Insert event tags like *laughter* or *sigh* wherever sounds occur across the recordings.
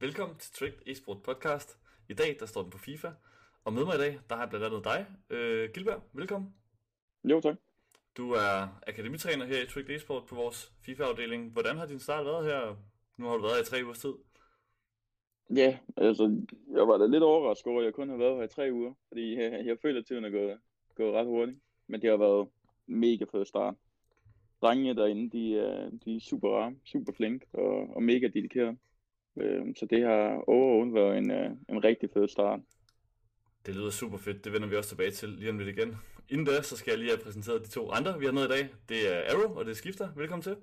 Velkommen til Tricked Esport Podcast. I dag der står den på FIFA, og med mig i dag, der har jeg blandt andet dig, øh, Gilbert. Velkommen. Jo, tak. Du er akademitræner her i Tricked Esport på vores FIFA-afdeling. Hvordan har din start været her? Nu har du været her i tre ugers tid. Ja, altså, jeg var da lidt overrasket over, at jeg kun har været her i tre uger, fordi *laughs* jeg, jeg føler, at tiden er gået, gået ret hurtigt. Men det har været mega fed start. Drengene derinde, de er, de er super rare, super flinke og, og mega dedikerede. Øh, Så det har overhovedet været en, øh, en rigtig fed start. Det lyder super fedt. Det vender vi også tilbage til lige om lidt igen. Inden da, så skal jeg lige have præsenteret de to andre, vi har med i dag. Det er Arrow, og det er Skifter. Velkommen til.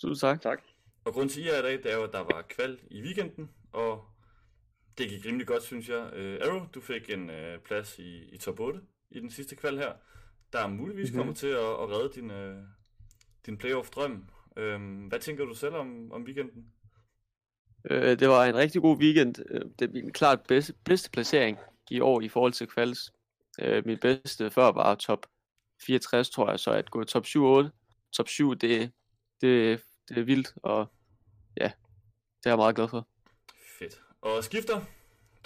Tusind tak. Tak. Og grunden til, at I er i dag, det er jo, at der var kval i weekenden, og det gik rimelig godt, synes jeg. Uh, Arrow, du fik en uh, plads i, i top 8 i den sidste kval her, der muligvis mm-hmm. kommer til at, at redde din, uh, din playoff-drøm. Uh, hvad tænker du selv om, om weekenden? Øh, det var en rigtig god weekend. Øh, Det er min klart bedste, bedste placering i år i forhold til kvals. Øh, Min bedste før var top 64, tror jeg, så at gå top 7-8. Top 7, det, det, det er vildt, og ja, det er jeg meget glad for. Fedt. Og Skifter,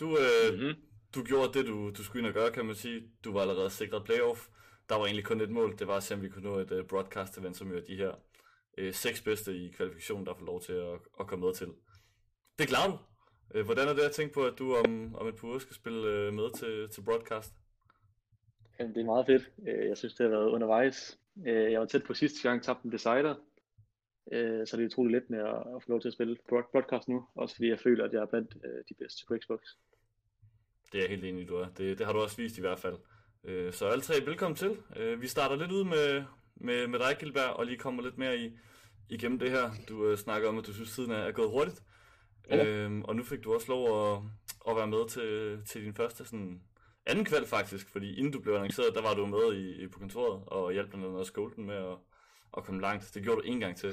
du, øh, Mm-hmm. du gjorde det, du, du skulle ind og gøre, kan man sige. Du var allerede sikret playoff. Der var egentlig kun et mål, det var at se, om vi kunne nå et uh, broadcast event, som jo er de her uh, seks bedste i kvalifikationen, der får lov til at, at komme med til. Det klarer du. Uh, hvordan er det at tænke på, at du om, om et par uger skal spille uh, med til, til broadcast? Jamen, det er meget fedt. Øh, Jeg synes, det har været undervejs. Øh, Jeg var tæt på sidste gang, tabte en decider. Øh, Så det er utroligt let med at få lov til at spille broad- broadcast nu. Også fordi jeg føler, at jeg er blandt øh, de bedste på Xbox. Det er jeg helt enig i, du er. Det, det har du også vist i hvert fald. Øh, Så alle tre, velkommen til. Øh, Vi starter lidt ud med, med, med dig, Gilbert, og lige kommer lidt mere i, igennem det her. Du øh, snakker om, at du synes, tiden er, er gået hurtigt. Ja. Øhm, og nu fik du også lov at, at være med til, til din første sådan, anden kval faktisk, fordi inden du blev annonceret, der var du med i, i på kontoret og hjalp blandt andet også Golden med at, at komme langt. Det gjorde du en gang til.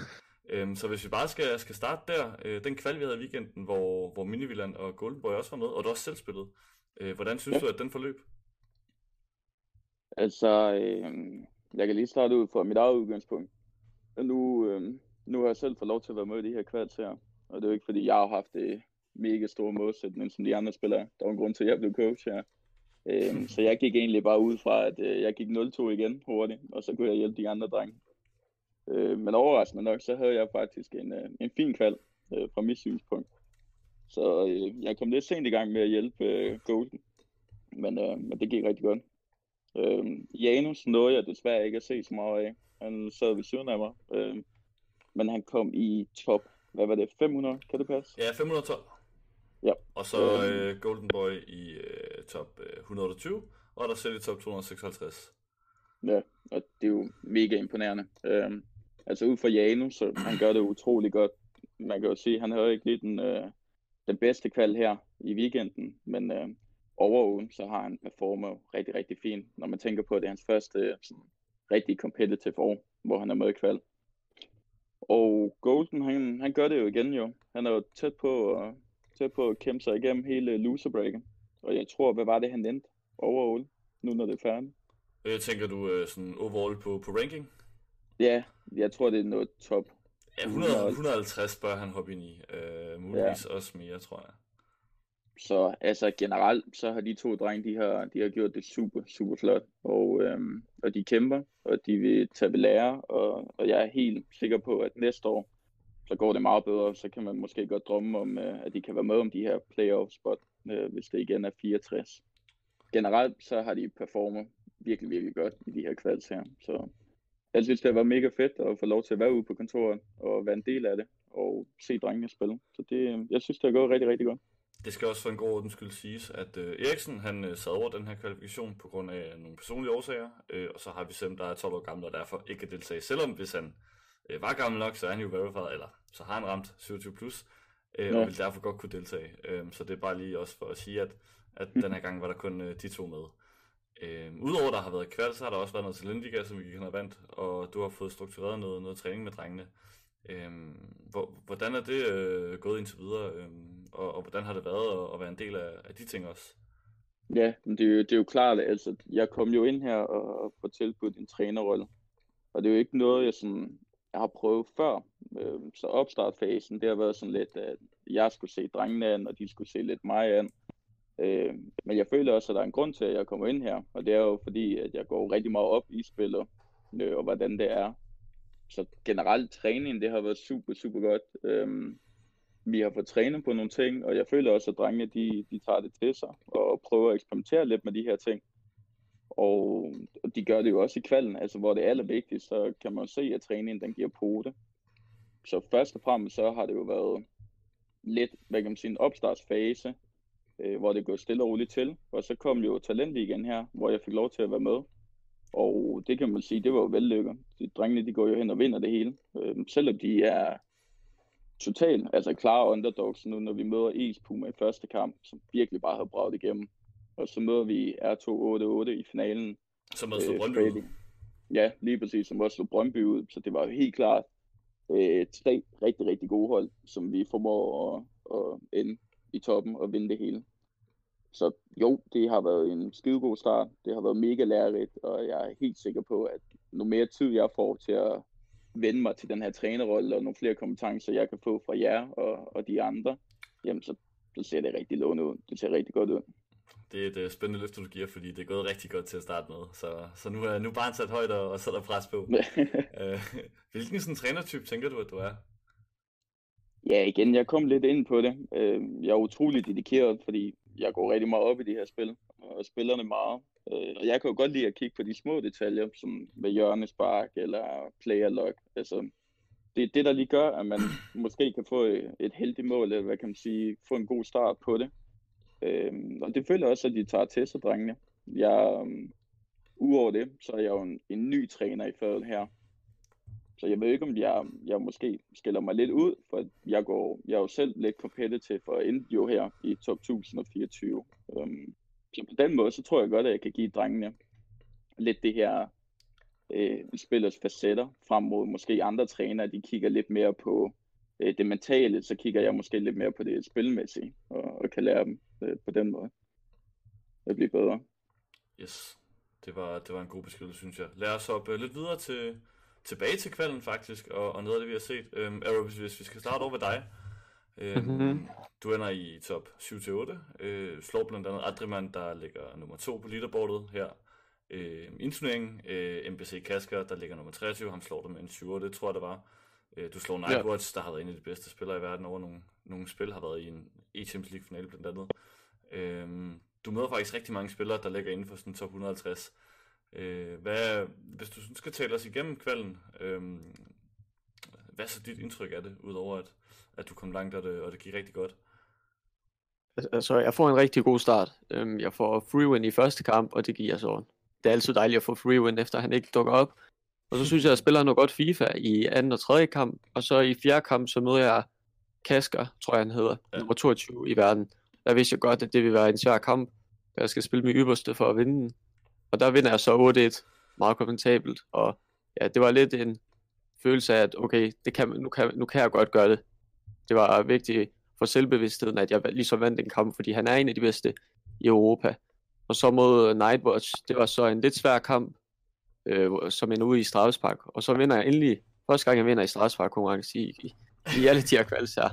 Øhm, så hvis vi bare skal, skal starte der, øh, den kval vi havde i weekenden, hvor, hvor Minivilland og Golden Boy også var med, og du også selv spillede. Øh, hvordan synes Ja. du, at den forløb? Altså, øh, jeg kan lige starte ud fra mit eget udgangspunkt. Nu, øh, nu har jeg selv fået lov til at være med i de her kvalds her. Og det er jo ikke fordi, jeg har haft det mega store målsætning, som de andre spillere. Der var en grund til, at jeg blev coach her. Øh, *laughs* så jeg gik egentlig bare ud fra, at øh, jeg gik 0-2 igen hurtigt, og så kunne jeg hjælpe de andre drenge. Øh, men overraskende nok, så havde jeg faktisk en, øh, en fin kval øh, fra mit synspunkt. Så øh, jeg kom lidt sent i gang med at hjælpe øh, Golden. Men, øh, men det gik rigtig godt. Øh, Janus nåede jeg desværre ikke at se så meget af. Han sad ved siden af mig. Øh, men han kom i top, hvad var det, 500? Kan det passe? Ja, 512. Ja. Og så Øhm. øh, Golden Boy i øh, top øh, 128, og der selv i top 256. Ja, og det er jo mega imponerende. Øhm, altså ud fra Janus, så han gør det utrolig godt. Man kan jo sige, at han havde ikke lige den, øh, den bedste kval her i weekenden, men øh, over ugen, så har han performet rigtig, rigtig fint, når man tænker på, at det er hans første øh, sådan, rigtig competitive år, hvor han er med i kval. Og Golden, han, han gør det jo igen jo. Han er jo tæt på, at, tæt på at kæmpe sig igennem hele loser breaken. Og jeg tror, hvad var det, han endte overall, nu når det er færdigt? Øh, tænker du øh, sådan overall på, på ranking? Ja, jeg tror, det er noget top. Ja, 100, 150 bør han hoppe ind i. Øh, muligvis ja. også mere, tror jeg. Så altså generelt, så har de to drenge, de har, de har gjort det super, super flot. Og, øhm, og de kæmper, og de vil tage ved lære, og, og jeg er helt sikker på, at næste år, så går det meget bedre. Så kan man måske godt drømme om, øh, at de kan være med om de her playoff spot, øh, hvis det igen er 64. Generelt, så har de performet virkelig, virkelig godt i de her kvalds her. Så jeg synes, det var mega fedt at få lov til at være ude på kontoret og være en del af det, og se drengene spille. Så det, øh, jeg synes, det har gået rigtig, rigtig godt. Det skal også for en god ordens skyld siges, at øh, Eriksen han øh, sad over den her kvalifikation på grund af nogle personlige årsager, øh, og så har vi Sem, der er 12 år gammel og derfor ikke kan deltage. Selvom hvis han øh, var gammel nok, så er han jo verified, eller så har han ramt 27 plus, øh, ja. Og vil derfor godt kunne deltage. Øh, så det er bare lige også for at sige, at, at den her gang var der kun øh, de to med. Øh, Udover der har været kval, så har der også været noget Talenliga, som vi gik hen og vandt, og du har fået struktureret noget, noget træning med drengene. Øhm, hvor, hvordan er det øh, gået indtil videre, øhm, og, og hvordan har det været at, at være en del af, af de ting også? Ja, men det er, jo, det er jo klart, altså, jeg kom jo ind her og, og får tilbudt en trænerrolle. Og det er jo ikke noget, jeg, sådan, jeg har prøvet før. Øh, så opstartfasen, det har været sådan lidt, at jeg skulle se drengene an, og de skulle se lidt mig an. Øh, men jeg føler også, at der er en grund til, at jeg kommer ind her, og det er jo fordi, at jeg går rigtig meget op i spillet, øh, og hvordan det er. Så generelt træningen, det har været super, super godt. Øh, vi har fået trænet på nogle ting, og jeg føler også, at drengene de, de tager det til sig og prøver at eksperimentere lidt med de her ting. Og de gør det jo også i kvalden, altså hvor det er allervigtigst, så kan man se, at træningen den giver pote. Så først og fremmest så har det jo været lidt, hvad kan man sige, en opstartsfase, øh, hvor det går stille og roligt til. Og så kom jo Talentligaen her, hvor jeg fik lov til at være med. Og det kan man sige, det var jo vellykket. De drengene, de går jo hen og vinder det hele. Øh, selvom de er totalt, altså klare underdogs nu, når vi møder Es Puma i første kamp, som virkelig bare har braget igennem. Og så møder vi R288 i finalen. Som også øh, Brøndby ud. Ja, lige præcis, som også slog Brøndby ud. Så det var jo helt klart øh, tre rigtig, rigtig gode hold, som vi formår at, at ende i toppen og vinde det hele. Så jo, det har været en skidegod start. Det har været mega lærerigt, og jeg er helt sikker på, at nu mere tid jeg får til at vende mig til den her trænerrolle, og nogle flere kompetencer, jeg kan få fra jer og, og de andre, jamen så, så ser det rigtig lovende ud. Det ser rigtig godt ud. Det er et uh, spændende løft, du giver, fordi det er gået rigtig godt til at starte med. Så, så nu er nu bare sat højt, og, og så er der pres på. uh, *laughs* hvilken sådan trænertype tænker du, at du er? Ja, igen, jeg kom lidt ind på det. Uh, jeg er utrolig dedikeret, fordi jeg går rigtig meget op i de her spil, og spillerne meget. Øh, og jeg kan jo godt lide at kigge på de små detaljer, som med hjørnespark eller player lock. Altså, det er det, der lige gør, at man *clears throat* måske kan få et heldigt mål, eller hvad kan man sige, få en god start på det. Øhm, og det føler også, at de tager til sig, drengene. Jeg, um, uover det, så er jeg jo en, en ny træner i fadet her. Så jeg ved ikke, om jeg, jeg måske skiller mig lidt ud, for jeg, går, jeg er jo selv lidt competitive for endte jo her i top 1024. Um, øhm, så på den måde, så tror jeg godt, at jeg kan give drengene lidt det her øh, spillers facetter frem mod måske andre trænere, de kigger lidt mere på øh, det mentale, så kigger jeg måske lidt mere på det spilmæssige, og, og kan lære dem øh, på den måde at blive bedre. Yes, det var, det var en god beskrivelse, synes jeg. Lad os hoppe lidt videre til, tilbage til kvalden faktisk, og, og noget af det, vi har set. Øhm, Arrow, hvis, hvis vi skal starte over ved dig. Øhm, mm-hmm. Du ender i top 7-8. Øh, slår blandt andet Adriman, der ligger nummer 2 på leaderboardet her. Øh, indturneringen, øh, MBC Kasker, der ligger nummer 23, han slår dig med en 7 det tror jeg det var. Øh, du slår Nightwatch, ja. der har været en af de bedste spillere i verden over nogle, nogle spil, har været i en E-Champions League finale blandt andet. Øh, du møder faktisk rigtig mange spillere, der ligger inden for sådan top 150. Øh, hvad, hvis du skal tale os igennem kvalden, øh, hvad er så dit indtryk af det, udover at, at du kom langt, og det, og det gik rigtig godt? Altså, jeg får en rigtig god start. Øhm, jeg får free win i første kamp, og det giver så. Det er altid dejligt at få free win, efter han ikke dukker op. Og så synes jeg, at jeg spiller noget godt FIFA i anden og tredje kamp, og så i fjerde kamp, så møder jeg Kasker, tror jeg han hedder, ja. nummer 22 i verden. Der vidste jeg godt, at det vil være en svær kamp, der jeg skal spille mit ypperste for at vinde den. Og der vinder jeg så 8-1, meget komfortabelt, og ja, det var lidt en følelse af, at okay, det kan, nu, kan, nu kan jeg godt gøre det. Det var vigtigt for selvbevidstheden, at jeg ligesom vandt en kamp, fordi han er en af de bedste i Europa. Og så mod Nightwatch, det var så en lidt svær kamp, øh, som ender ude i straffespark. Og så vinder jeg endelig, første gang jeg vinder i Straspark konkurrence i, i, i alle de her kvalser. her.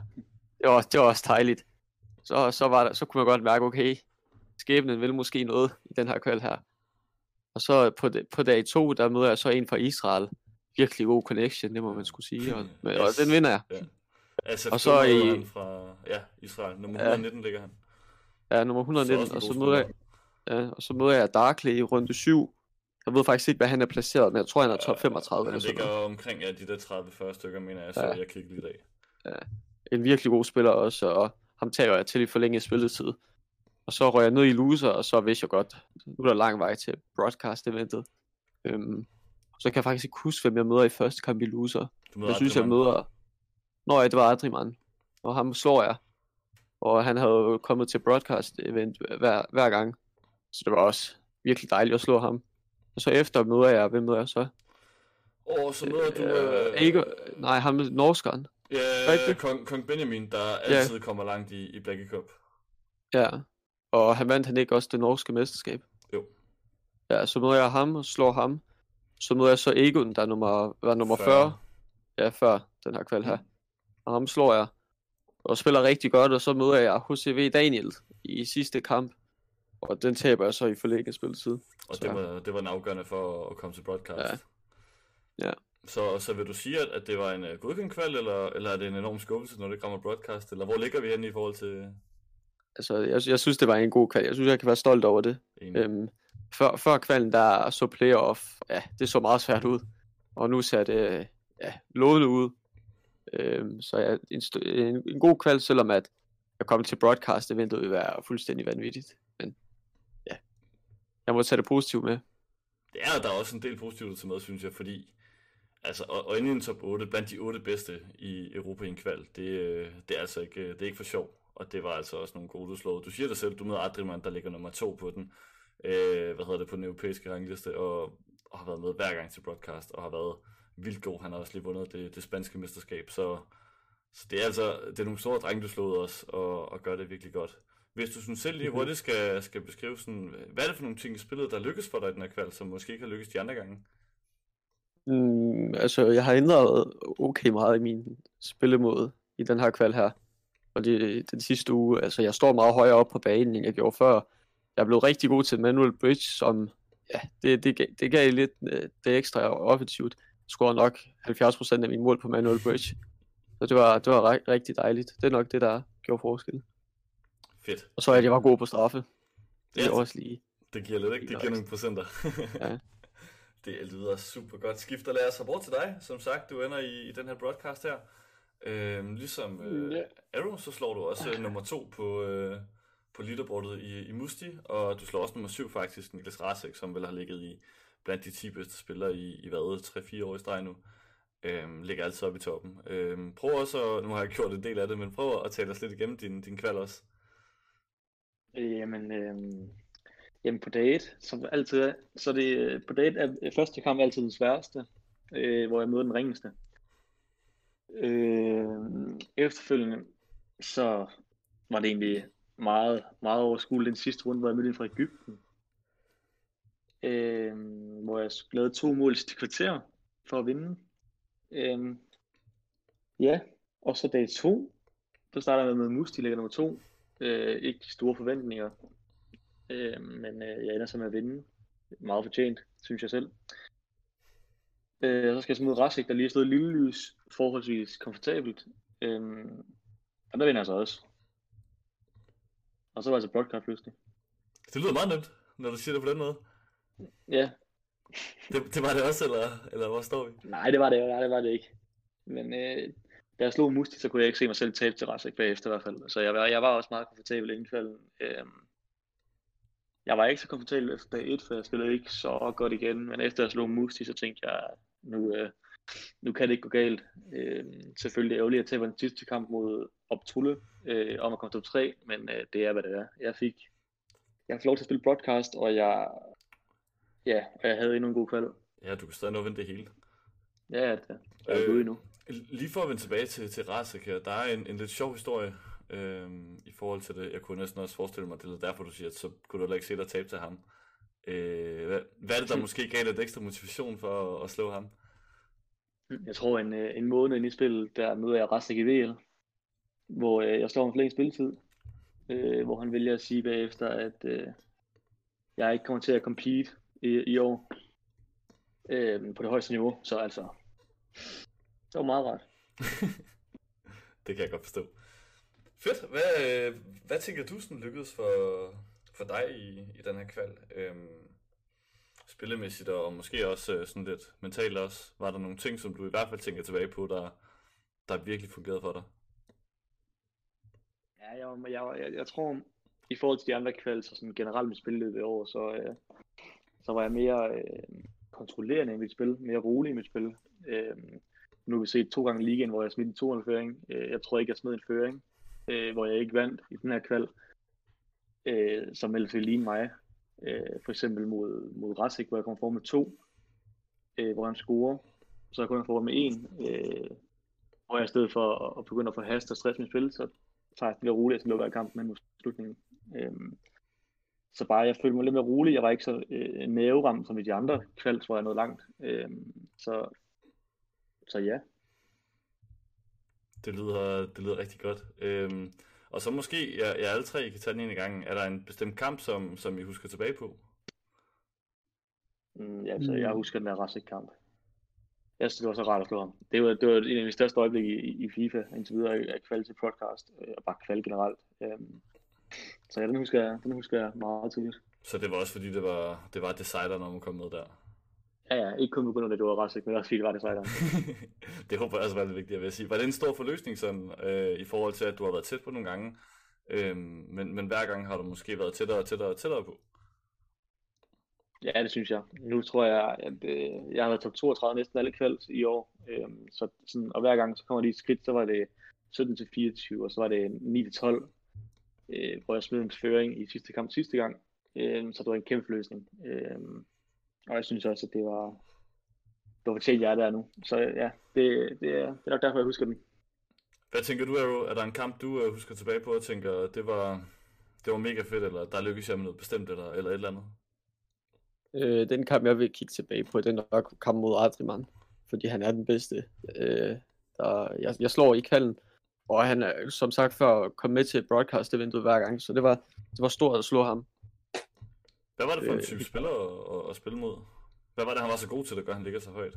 Det var, det var også dejligt. Så, så, var der, så kunne man godt mærke, okay, skæbnen vil måske noget i den her kval her. Og så på, på dag to, der møder jeg så en fra Israel. Virkelig god connection, det må man skulle sige. Og, yes. og den vinder jeg. Ja. Altså, og så i... Han fra, ja, Israel. Nummer 119 ja. ligger han. Ja, nummer 119. Og så, møder jeg, ja, og så møder jeg Darkley i runde 7. Jeg ved faktisk ikke, hvad han er placeret, men jeg tror, han er top 35. Han ligger omkring ja, de der 30-40 stykker, mener jeg, så ja. jeg kigger lige i dag. Ja. En virkelig god spiller også, og ham tager jeg til i forlænget spilletid. Og så rører jeg ned i loser, og så vidste jeg godt, nu er der lang vej til broadcast-eventet. Øhm, så kan jeg faktisk ikke huske, hvem jeg møder i første kamp i loser. Jeg synes, jeg møder... Nå ja, det var Adriman. Og ham slår jeg. Og han havde jo kommet til broadcast-event hver, hver gang. Så det var også virkelig dejligt at slå ham. Og så efter møder jeg, hvem møder jeg så? Og så møder du... Øh, øh... Ikke, nej, ham med norskeren. Ja, kong, kong Benjamin, der altid ja. kommer langt i, i Black Cup. Ja, og han vandt han ikke også det norske mesterskab? Jo. Ja, så møder jeg ham og slår ham. Så møder jeg så Egon, der er nummer, var nummer 40. 40. Ja, før den her kval her. Og ham slår jeg. og spiller rigtig godt, og så møder jeg HCV Daniel i sidste kamp, og den taber jeg så i forlænget spilletid. Og det var, det var den afgørende for at komme til broadcast. Ja. Ja. Så, så vil du sige, at, at det var en uh, godkendt kval, eller, eller er det en enorm skuffelse, når det kommer broadcast? Eller hvor ligger vi henne i forhold til Altså, jeg, jeg synes, det var en god kval. Jeg synes, jeg kan være stolt over det. en? Øhm, før, før kvalen, der så playoff, ja, det så meget svært ud. Og nu ser det ja, lovende ud. Øhm, så ja, en, en, en god kval, selvom at jeg kom til broadcast eventet vil være fuldstændig vanvittigt. Men ja, jeg må tage det positivt med. Det er der er også en del positivt tage med, synes jeg, fordi altså, og, og inde i en top 8, blandt de 8 bedste i Europa i en kval, det, øh, det er altså ikke, øh, det er ikke for sjov, og det var altså også nogle gode, du slog. Du siger dig selv, du møder Adriman, der ligger nummer 2 på den, øh, hvad hedder det, på den europæiske rangliste, og, og har været med hver gang til broadcast, og har været vildt god. Han har også lige vundet det, det spanske mesterskab, så, så det er altså, det er nogle store drenge, du slog også, og, og gør det virkelig godt. Hvis du sådan selv lige Mhm. hurtigt skal, skal beskrive sådan, hvad er det for nogle ting i spillet, der lykkes for dig i den her kval, som måske ikke har lykkes de andre gange? Mm, altså, jeg har ændret okay meget i min spillemåde i den her kval her. Og det, den sidste uge, altså jeg står meget højere op på banen, end jeg gjorde før. Jeg er blevet rigtig god til manual bridge, som, ja, det, det, gav- det gav lidt øh, det ekstra offensivt. Jeg scorede nok 70% af mine mål på manual bridge. Så det var, det var ri- rigtig dejligt. Det er nok det, der gjorde forskel. Fedt. Og så at jeg var god på straffe. Det er også lige. Det giver lidt, ikke? Det giver nogle procenter. *laughs* Ja. det lyder super godt. Skifter lad os bort til dig. Som sagt, du ender i, i den her broadcast her. Øhm, ligesom øh, Ja. Arrow, så slår du også øh, nummer to på, øh, på leaderboardet i, i Musti, og du slår også nummer syv faktisk, Niklas Rasek, som vel har ligget i blandt de 10 bedste spillere i, i hvad, 3-4 år i streg nu. Øhm, ligger altid oppe i toppen. Øhm, prøv også, nu har jeg gjort en del af det, men prøv at tale os lidt igennem din, din kval også. Jamen, øhm, jamen på date, som altid er, så det, øh, på date er første kamp altid den sværeste, øh, hvor jeg møder den ringeste. Øh, efterfølgende, så var det egentlig meget, meget overskueligt den sidste runde, hvor jeg mødte en fra Ægypten. Øh, hvor jeg lavede to mål i kvarter for at vinde. Øh, ja, og så dag to, så starter jeg med Musti, ligger nummer to. Øh, ikke de store forventninger, øh, men øh, jeg ender så med at vinde. Meget fortjent, synes jeg selv. Øh, så skal jeg smide Rasik, der lige har stået lille lys, forholdsvis komfortabelt. Øh, og der vinder jeg så også. Og så var jeg altså broadcast pludselig. Det lyder meget nemt, når du siger det på den måde. Ja, Det, det var det også, eller, eller hvor står vi? nej det var det, nej, det var det ikke. Men øh, da jeg slog Musti, så kunne jeg ikke se mig selv tabe til Rasik bagefter i hvert fald. Så jeg var, jeg var også meget komfortabel inden kvalden. Øh, jeg var ikke så komfortabel efter dag 1, for jeg spillede ikke så godt igen. Men efter jeg slog Musti, så tænkte jeg, nu, øh, nu kan det ikke gå galt. Øh, selvfølgelig ærgerligt at tabe den sidste kamp mod Optulle øh, om at komme til top 3, men øh, det er, hvad det er. Jeg fik, jeg fik lov til at spille broadcast, og jeg, ja, og jeg havde endnu en god kval. Ja, du kan stadig nå at vinde det hele. Ja, det er jeg er Øh, ude endnu. Lige for at vende tilbage til, til Rasek her, der er en, en lidt sjov historie øhm, i forhold til det. Jeg kunne næsten også forestille mig, det er derfor, du siger, at så kunne du heller ikke se dig tabe til ham. Øh, hvad, hvad er det, der *laughs* måske gav lidt ekstra motivation for at, at slå ham? Jeg tror, en, øh, en måned ind i spillet, der møder jeg Rastik i VL, hvor øh, jeg slår ham forlænget spilletid, øh, hvor han vælger at sige bagefter, at øh, jeg ikke kommer til at compete i, i år øh, på det højeste niveau. Så altså, det var meget rart. *laughs* det kan jeg godt forstå. Fedt. Hvad, øh, hvad tænker du sådan lykkedes for, for dig i, i den her kval? Øhm, spillemæssigt og måske også øh, sådan lidt mentalt også. Var der nogle ting, som du i hvert fald tænker tilbage på, der, der virkelig fungerede for dig? Ja, jeg, jeg, jeg, jeg tror, i forhold til de andre kvalds og sådan generelt med spilløb i år, så, øh, så var jeg mere øh, kontrollerende i mit spil, mere rolig i mit spil. Øh, nu har vi set to gange i ligaen, hvor jeg smed en 2 føring. Øh, jeg tror ikke, jeg smed en føring, øh, hvor jeg ikke vandt i den her kval, øh, som ellers ville ligne mig. Øh, for eksempel mod, mod Rasik, hvor jeg kom for med to, øh, hvor han scorer. Så jeg kun for med en, øh, hvor jeg i stedet for at, at begynde at få hast og stress med spil, så tager jeg det lidt roligt, så lukker jeg kampen ind mod slutningen. Øh, så bare, jeg følte mig lidt mere rolig. Jeg var ikke så øh, næveramt som i de andre kvalds, hvor jeg nåede langt. Øh, så, så ja. Det lyder, det lyder rigtig godt. Øh, og så måske, ja, ja, alle tre kan tage den ene gang. Er der en bestemt kamp, som, som I husker tilbage på? Mm, ja, så jeg husker den der Rasek-kamp. Jeg synes, det var så rart at slå ham. Det var, det var en af de største øjeblikke i, i FIFA, indtil videre af kval til podcast, øh, og bare kval generelt. Øhm, så ja, den husker, jeg, den husker jeg meget tydeligt. Så det var også fordi, det var, det var decider, når man kom med der? Ja, ja, ikke kun på grund af, det var Rasek, men også fordi det var decider. *laughs* det håber jeg også var det vigtigt, at vil sige. Var det en stor forløsning sådan, øh, i forhold til, at du har været tæt på nogle gange, øh, men, men hver gang har du måske været tættere og tættere og tættere på? Ja, det synes jeg. Nu tror jeg, at øh, jeg har været top 32 næsten alle kvæld i år. Øhm, så sådan, og hver gang så kommer de et skridt, så var det 17 til 24, og så var det 9 til 12, øh, hvor jeg smed en føring i sidste kamp sidste gang. Øh, så det var en kæmpe løsning. Øh, og jeg synes også, at det var, det var fortjent, jeg er der nu. Så ja, det, det, er, det er nok derfor, jeg husker den. Hvad tænker du, Arrow? Er der en kamp, du uh, husker tilbage på og tænker, det var, det var mega fedt, eller der lykkedes jeg med noget bestemt, eller, eller et eller andet? Øh, den kamp, jeg vil kigge tilbage på, den er nok kamp mod Adriman, fordi han er den bedste. Øh, der, jeg, jeg slår i kalden, og han er som sagt før kom med til broadcast-eventet hver gang, så det var, det var stort at slå ham. Hvad var det for en øh, type øh, spiller at, at, spille mod? Hvad var det, han var så god til, at gøre, at han ligger så højt?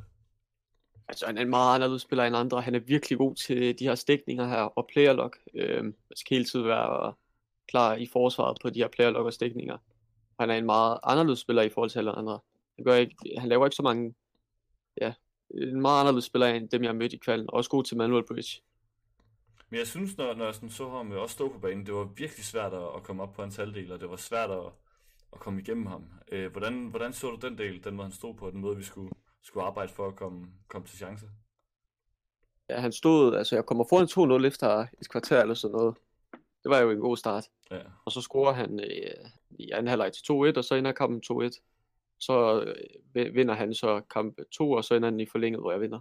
Altså, han er en meget anderledes spiller end andre. Han er virkelig god til de her stikninger her og playerlock. Øh, man skal hele tiden være klar i forsvaret på de her playerlock og stikninger. Han er en meget anderledes spiller i forhold til alle andre. Han, gør ikke, han laver ikke så mange... Ja, en meget anderledes spiller end dem, jeg har mødt i kvalden. Også god til manual bridge. Men jeg synes, når, når jeg sådan så ham også stå på banen, det var virkelig svært at komme op på hans halvdel, og det var svært at, at komme igennem ham. Øh, hvordan, hvordan så du den del, den måde han stod på, den måde vi skulle, skulle arbejde for at komme, komme til chance? Ja, han stod, altså jeg kommer foran 2-0 efter et kvarter eller sådan noget. Det var jo en god start. Ja. Og så scorer han øh, i anden halvleg til 2-1, og så ender kampen 2-1. Så øh, vinder han så kamp 2, og så ender den i forlænget, hvor jeg vinder.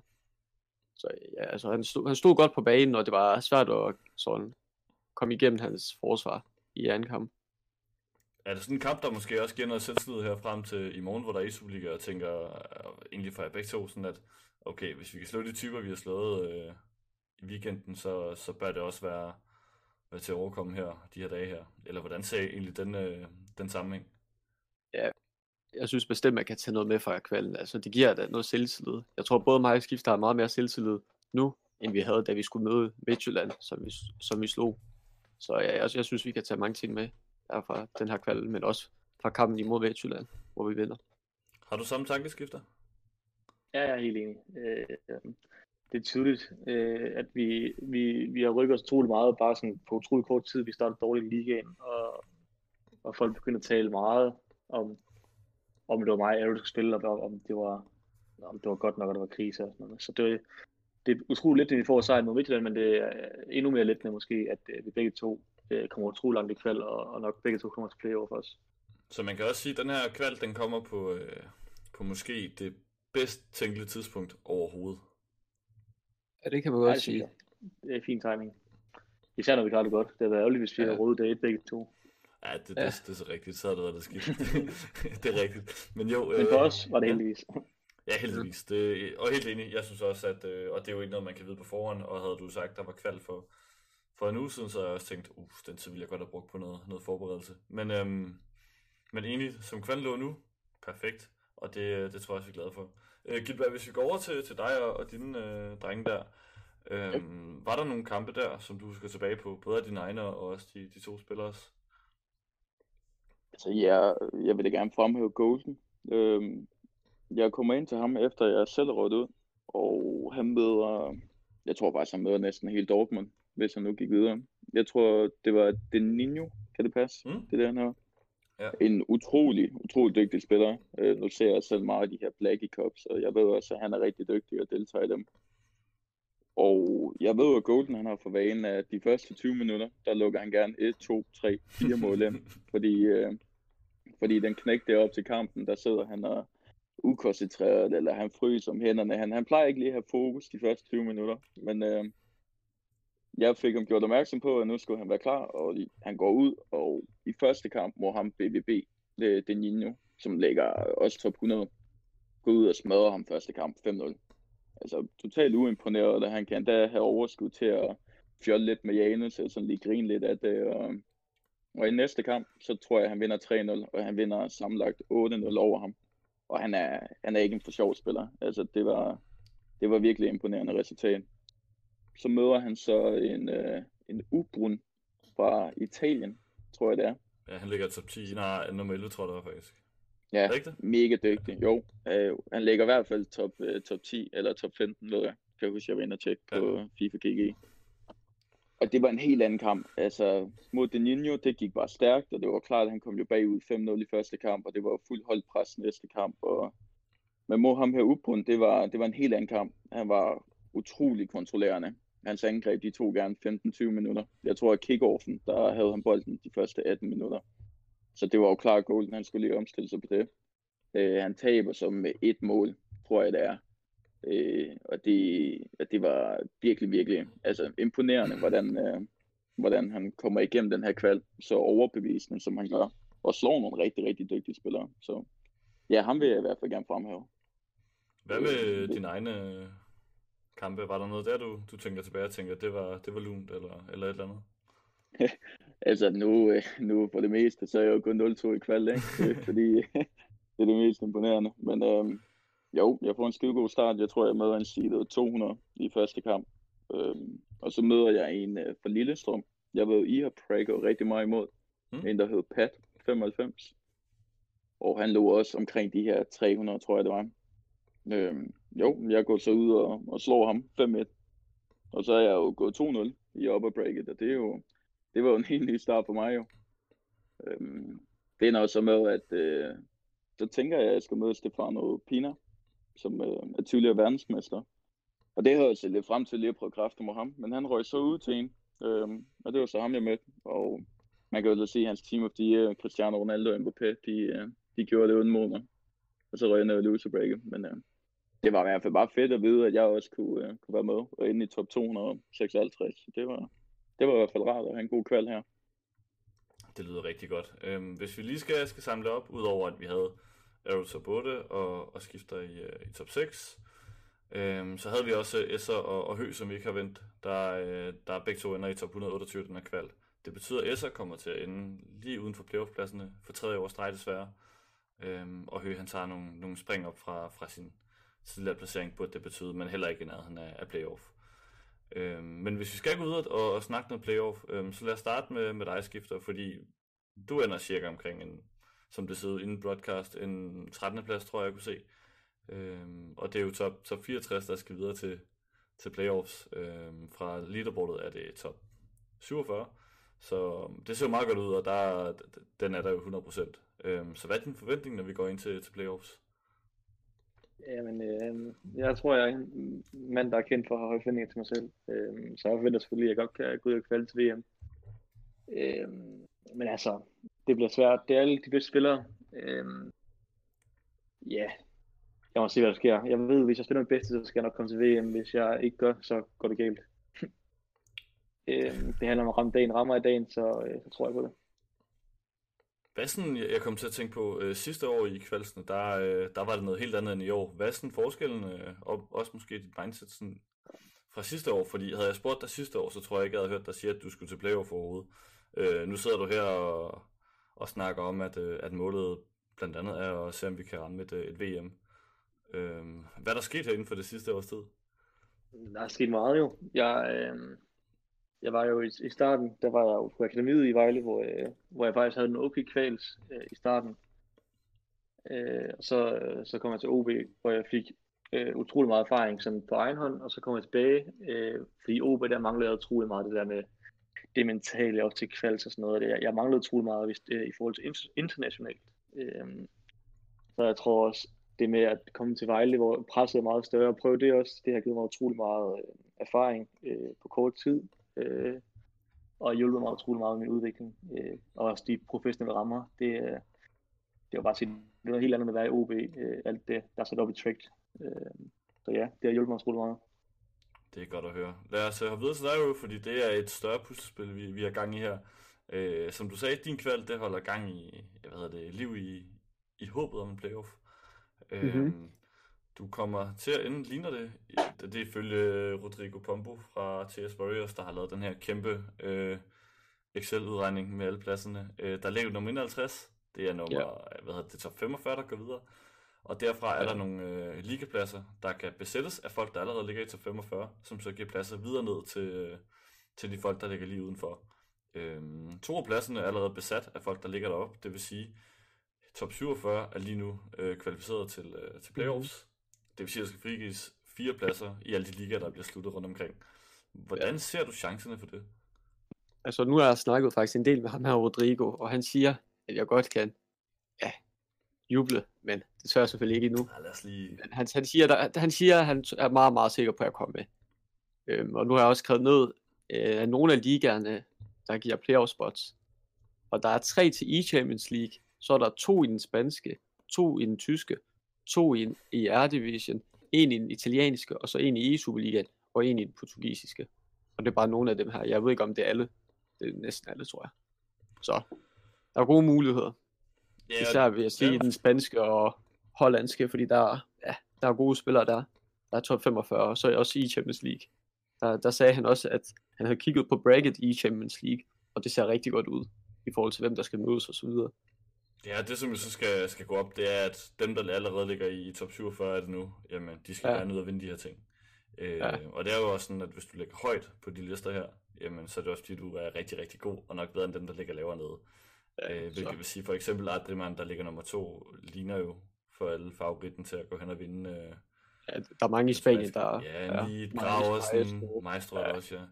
Så ja, altså han stod, han stod godt på banen, og det var svært at sådan, komme igennem hans forsvar i anden kamp. Er det sådan en kamp, der måske også giver noget selvtillid her frem til i morgen, hvor der er i Superliga, og tænker øh, egentlig for jer begge to, sådan at okay, hvis vi kan slå de typer, vi har slået øh, i weekenden, så, så bør det også være, være til at overkomme her, de her dage her. Eller hvordan ser I egentlig den, øh, den sammenhæng? Ja, jeg synes bestemt, at man kan tage noget med fra kvalden. Altså, det giver da noget selvtillid. Jeg tror, både mig og Skift har meget mere selvtillid nu, end vi havde, da vi skulle møde Midtjylland, som vi, som vi slog. Så ja, jeg, jeg synes, vi kan tage mange ting med her fra den her kvalden, men også fra kampen imod Midtjylland, hvor vi vinder. Har du samme tankeskifter? Ja, jeg er helt enig. Øh, det er tydeligt, øh, at vi, vi, vi har rykket os utrolig meget, bare sådan på utrolig kort tid. Vi startede dårligt i ligaen, og, og folk begyndte at tale meget om, om det var mig, der skulle spille, og om det var, om det var godt nok, at der var krise og sådan noget. Så det, det er utroligt lidt, at vi får sejren mod Midtjylland, men det er endnu mere lidt, måske, at vi begge to øh, kommer utrolig langt i kval, og, og nok begge to kommer til playoff også. Så man kan også sige, at den her kval, den kommer på, øh, på måske det bedst tænkelige tidspunkt overhovedet. Ja, det kan man godt ja, sige. Det er fin timing. Især når vi klarer det godt. Det har været ærgerligt, hvis vi ja. har rådet det et begge to. Ja, det, det, ja. det, det er så rigtigt. Så har det været det skidt. *laughs* det er rigtigt. Men jo... Men for øh, os var det heldigvis. Ja, heldigvis. Det, og helt enig. Jeg synes også, at... Øh, og det er jo ikke noget, man kan vide på forhånd. Og havde du sagt, der var kval for, for en uge siden, så havde jeg også tænkt, uh, den tid ville jeg godt have brugt på noget, noget forberedelse. Men, øhm, men enig, som kval lå nu, perfekt. Og det, det tror jeg også, vi er glade for. Øh, Gilbert, hvis vi går over til, til dig og, og dine øh, drenge der, øh, ja. var der nogle kampe der, som du skal tilbage på, både af dine egne og også de, de to spillers? Altså, jeg, jeg vil da gerne fremhæve Golden. Øhm, jeg kommer ind til ham, efter jeg selv rådte ud, og han møder, jeg tror faktisk, han møder næsten helt Dortmund, hvis han nu gik videre. Jeg tror, det var Denino, kan det passe? Mm. Det der, han. Ja. En utrolig, utrolig dygtig spiller. Øh, nu ser jeg selv meget af de her Blackie Cups, og jeg ved også, at han er rigtig dygtig og deltager i dem. Og jeg ved, at Golden han har for vane, at de første 20 minutter, der lukker han gerne 1, 2, 3, 4 mål ind. fordi, øh, fordi den knæk der op til kampen, der sidder han og ukoncentreret, eller han fryser om hænderne. Han, han plejer ikke lige at have fokus de første 20 minutter, men øh, jeg fik ham gjort opmærksom på, at nu skulle han være klar, og han går ud, og i første kamp må ham BBB, øh, det, Nino, som ligger også top 100, gå ud og smadre ham første kamp 5-0. altså, totalt uimponeret, at han kan da have overskud til at fjolle lidt med Janus, eller sådan lige grine lidt af det. Og, og i næste kamp, så tror jeg, at han vinder 3-0, og han vinder sammenlagt 8-0 over ham. Og han er, han er ikke en for sjov spiller. Altså, det var, det var virkelig imponerende resultat. Så møder han så en, øh, en Ubrun fra Italien, tror jeg det er. Ja, han ligger top 10, nej, nummer 11 tror jeg det var faktisk. Ja, mega dygtig. Jo, øh, han ligger i hvert fald top, øh, top 10 eller top 15, ved jeg. Kan jeg huske, jeg var inde og tjekke ja. på FIFA GG. Og det var en helt anden kamp. Altså, mod Denino, det gik bare stærkt, og det var klart, at han kom jo bagud 5-0 i første kamp, og det var fuld holdpres næste kamp. Og... Men mod ham her Ubrun, det var, det var en helt anden kamp. Han var utrolig kontrollerende. Hans angreb, de tog gerne 15-20 minutter. Jeg tror, at kickoffen, der havde han bolden de første 18 minutter. Så det var jo klart Golden, han skulle lige omstille sig på det. Øh, han taber som med et mål, tror jeg det er. Øh, og det, det var virkelig, virkelig altså, imponerende, hvordan, øh, hvordan han kommer igennem den her kval så overbevisende, som han gør. Og slår nogle rigtig, rigtig dygtige spillere. Så ja, ham vil jeg i hvert fald gerne fremhæve. Hvad med øh, dine egne kampe? Var der noget der, du, du tænker tilbage og tænker, det var, det var lunt eller, eller et eller andet? *laughs* altså nu, øh, nu for det meste, så er jeg jo gået 0-2 i kval, ikke? *laughs* fordi *laughs* det er det mest imponerende. Men øhm, jo, jeg får en skide god start. Jeg tror, jeg møder en seedet 200 i første kamp. Øhm, og så møder jeg en øh, fra Lillestrøm. Jeg ved, I har prækket rigtig meget imod. Mm. En, der hed Pat 95. Og han lå også omkring de her 300, tror jeg det var. Øhm, jo, jeg går så ud og, og slår ham 5-1. Og så er jeg jo gået 2-0 i upper bracket, og det er jo, det var jo en helt ny start for mig jo. Øhm, det ender så med, at øh, så tænker jeg, at jeg skal møde Stefano Pina, som øh, er tidligere verdensmester. Og det har jeg set lidt frem til lige at prøve kræfter mod ham, men han røg så ud til en, øhm, og det var så ham, jeg mødte. Og man kan jo se, at hans team of the year, Cristiano Ronaldo og Mbappé, de, øh, de gjorde det uden mod mig. Og så røg jeg ned i loser breaket, men øh, det var i hvert fald bare fedt at vide, at jeg også kunne, øh, kunne være med og inde i top 256. Det var, det var i hvert fald rart at have en god kval her. Det lyder rigtig godt. Øhm, hvis vi lige skal, skal samle op, udover at vi havde Aero top 8 og, og skifter i, uh, i top 6, øhm, så havde vi også øh, Esser og, og Hø, som vi ikke har vendt, der, øh, der begge to ender i top 128 den her kval. Det betyder, at Esser kommer til at ende lige uden for playoff-pladserne for tredje år streg desværre. Øhm, og Hø han tager nogle, nogle spring op fra, fra sin tidligere placering, burde det betyde, men heller ikke i nærheden af, af playoff. Øhm, men hvis vi skal gå ud og, og snakke noget playoff, øhm, så lad os starte med, med dig, Skifter, fordi du ender cirka omkring en, som det sidder inden broadcast, en 13. plads, tror jeg, jeg kunne se. Øhm, og det er jo top, top 64, der skal videre til, til playoffs. Øhm, fra leaderboardet er det top 47. Så øhm, det ser jo meget godt ud, og der, den er der jo 100%. Øhm, så hvad er din forventning, når vi går ind til, til playoffs? Jamen, øh, jeg tror, jeg er en mand, der er kendt for at have høje forventninger til mig selv. Øh, så jeg forventer selvfølgelig, at jeg godt kan gå ud og kvalde til VM. Øh, men altså, det bliver svært. Det er alle de bedste spillere. Øh, ja, jeg må se, hvad der sker. Jeg ved, hvis jeg spiller mit bedste, så skal jeg nok komme til VM. Hvis jeg ikke gør, så går det galt. *laughs* øh, det handler om at ramme dagen. Rammer i dagen, så, øh, så tror jeg på det. Hvad sådan, jeg kom til at tænke på, øh, sidste år i kvalsen, der, øh, der var det noget helt andet end i år. Hvad er sådan forskellen, øh, og også måske dit mindset sådan, fra sidste år? Fordi havde jeg spurgt dig sidste år, så tror jeg ikke, jeg havde hørt dig sige, at du skulle til playoff overhovedet. Øh, nu sidder du her og, og snakker om, at, øh, at målet blandt andet er at se, om vi kan ramme et, øh, et VM. Øh, hvad er der sket herinde for det sidste års tid? Der er sket meget jo. Jeg, øh, jeg var jo i, i starten, der var jeg jo på akademiet i Vejle, hvor, øh, hvor jeg faktisk havde en okay kvals øh, i starten. Øh, og så, øh, så kom jeg til OB, hvor jeg fik øh, utrolig meget erfaring sådan på egen hånd, og så kom jeg tilbage, øh, fordi OB der manglede utrolig meget det der med det mentale op til kvals og sådan noget. Det, jeg manglede utrolig meget hvis, øh, i forhold til internationalt. Øh, så jeg tror også, det med at komme til Vejle, hvor presset er meget større, og prøve det også, det har givet mig utrolig meget øh, erfaring øh, på kort tid øh, og hjulpet mig utrolig meget med min udvikling. Øh, og også de professionelle rammer. Det, øh, det var bare sige, det var noget helt andet med at være i OB, øh, alt det, der er sat op i trick. Øh, så ja, det har hjulpet mig utrolig meget. Det er godt at høre. Lad os have videre til dig, fordi det er et større puslespil, vi, vi har gang i her. Øh, som du sagde, din kval, det holder gang i, hvad hedder det, liv i, i håbet om en playoff. Mm-hmm. Du kommer til at ende, ligner det, det er ifølge Rodrigo Pombo fra TS Warriors, der har lavet den her kæmpe øh, Excel-udregning med alle pladserne. Øh, der ligger nummer 51, det er nummer, ja. hvad hedder det, top 45, der går videre. Og derfra er ja. der nogle øh, ligapladser, der kan besættes af folk, der allerede ligger i top 45, som så giver pladser videre ned til, øh, til de folk, der ligger lige udenfor. Øhm, to af pladserne er allerede besat af folk, der ligger deroppe. Det vil sige, top 47 er lige nu øh, kvalificeret til, øh, til playoffs. Mm. Det vil sige, at der skal frigives fire pladser i alle de ligaer, der bliver sluttet rundt omkring. Hvordan ja. ser du chancerne for det? Altså nu har jeg snakket faktisk en del med ham her, Rodrigo, og han siger, at jeg godt kan ja, juble, men det tør jeg selvfølgelig ikke endnu. Ja, lad os lige... Han, han, siger, der, han siger, at han er meget, meget sikker på at komme med. Øhm, og nu har jeg også skrevet ned, øh, at nogle af ligaerne, der giver playoff spots, og der er tre til E-Champions League, så er der to i den spanske, to i den tyske, to i, i R-Division, en i den italienske, og så en i E-Superligaen, og en i den portugisiske. Og det er bare nogle af dem her. Jeg ved ikke, om det er alle. Det er næsten alle, tror jeg. Så der er gode muligheder. Yeah, Især vil jeg sige yeah. den spanske og hollandske, fordi der, ja, der er gode spillere der. Der er top 45, og så er også i Champions League. Der, der sagde han også, at han havde kigget på bracket i Champions League, og det ser rigtig godt ud i forhold til, hvem der skal mødes og så videre. Ja, det som så skal, skal gå op, det er, at dem, der allerede ligger i top 47 er det nu, jamen, de skal ja. gerne ud og vinde de her ting. Øh, ja. Og det er jo også sådan, at hvis du ligger højt på de lister her, jamen, så er det også fordi, du er rigtig, rigtig god, og nok bedre end dem, der ligger lavere nede. Ja, øh, hvilket så. vil sige, for eksempel Adriman, der ligger nummer to, ligner jo for alle favoritten til at gå hen og vinde. Øh, ja, der er mange i Spanien, der Ja, lige ja, Graversen, Maestro ja. også, ja.